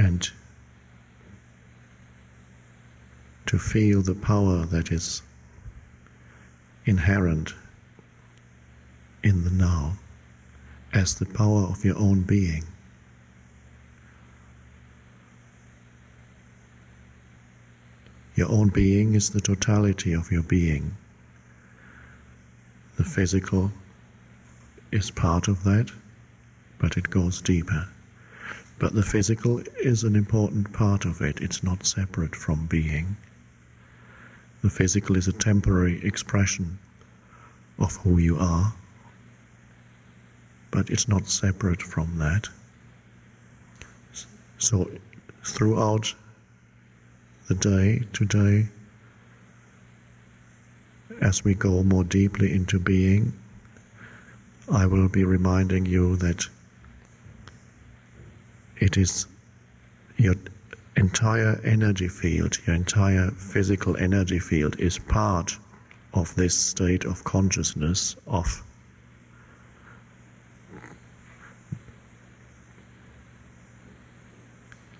and to feel the power that is inherent in the now as the power of your own being. Your own being is the totality of your being. The physical is part of that, but it goes deeper. But the physical is an important part of it, it's not separate from being. The physical is a temporary expression of who you are, but it's not separate from that. So, throughout the day today, as we go more deeply into being, I will be reminding you that it is your entire energy field, your entire physical energy field is part of this state of consciousness of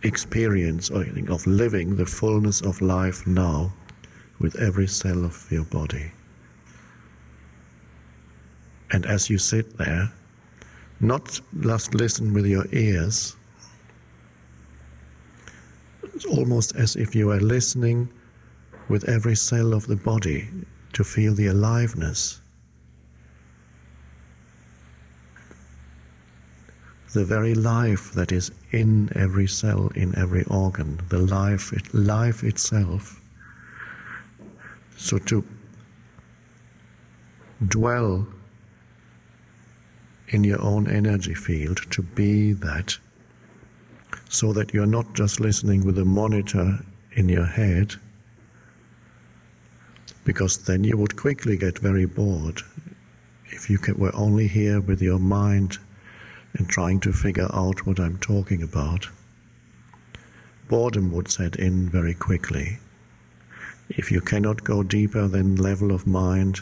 experience of living the fullness of life now with every cell of your body. And as you sit there, not just listen with your ears, almost as if you are listening with every cell of the body to feel the aliveness. The very life that is in every cell, in every organ, the life, life itself. So to dwell in your own energy field, to be that, so that you're not just listening with a monitor in your head because then you would quickly get very bored if you were only here with your mind and trying to figure out what I'm talking about. Boredom would set in very quickly. If you cannot go deeper than level of mind,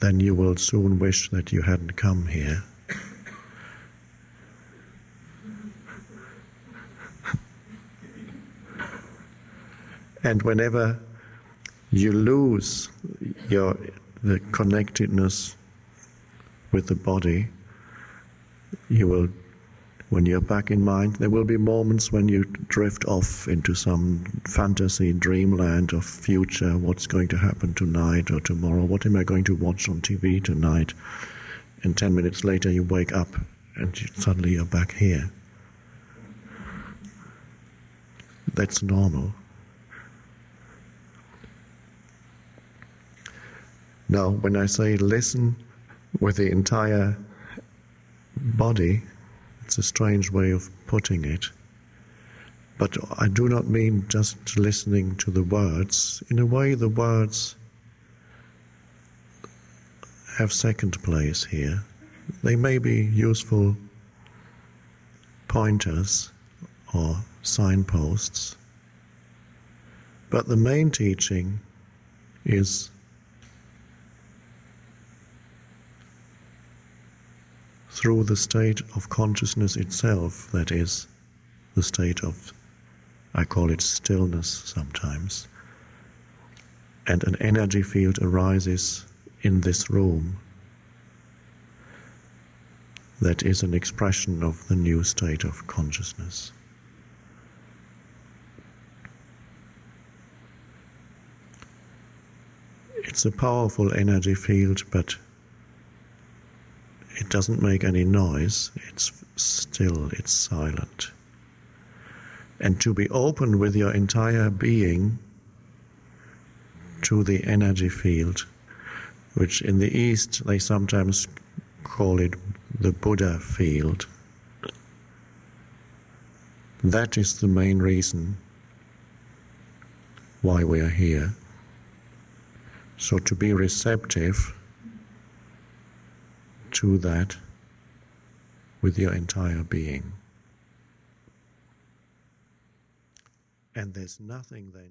then you will soon wish that you hadn't come here. And whenever you lose your the connectedness with the body, you will when you're back in mind, there will be moments when you drift off into some fantasy dreamland of future, what's going to happen tonight or tomorrow, what am I going to watch on TV tonight? And 10 minutes later, you wake up and you, suddenly you're back here. That's normal. Now, when I say listen with the entire body, it's a strange way of putting it. But I do not mean just listening to the words. In a way, the words have second place here. They may be useful pointers or signposts, but the main teaching is through the state of consciousness itself, that is, the state of, I call it stillness sometimes, and an energy field arises in this room that is an expression of the new state of consciousness. It's a powerful energy field, but it doesn't make any noise, it's still, it's silent. And to be open with your entire being to the energy field, which in the East they sometimes call it the Buddha field. That is the main reason why we are here. So to be receptive to that with your entire being. And there's nothing then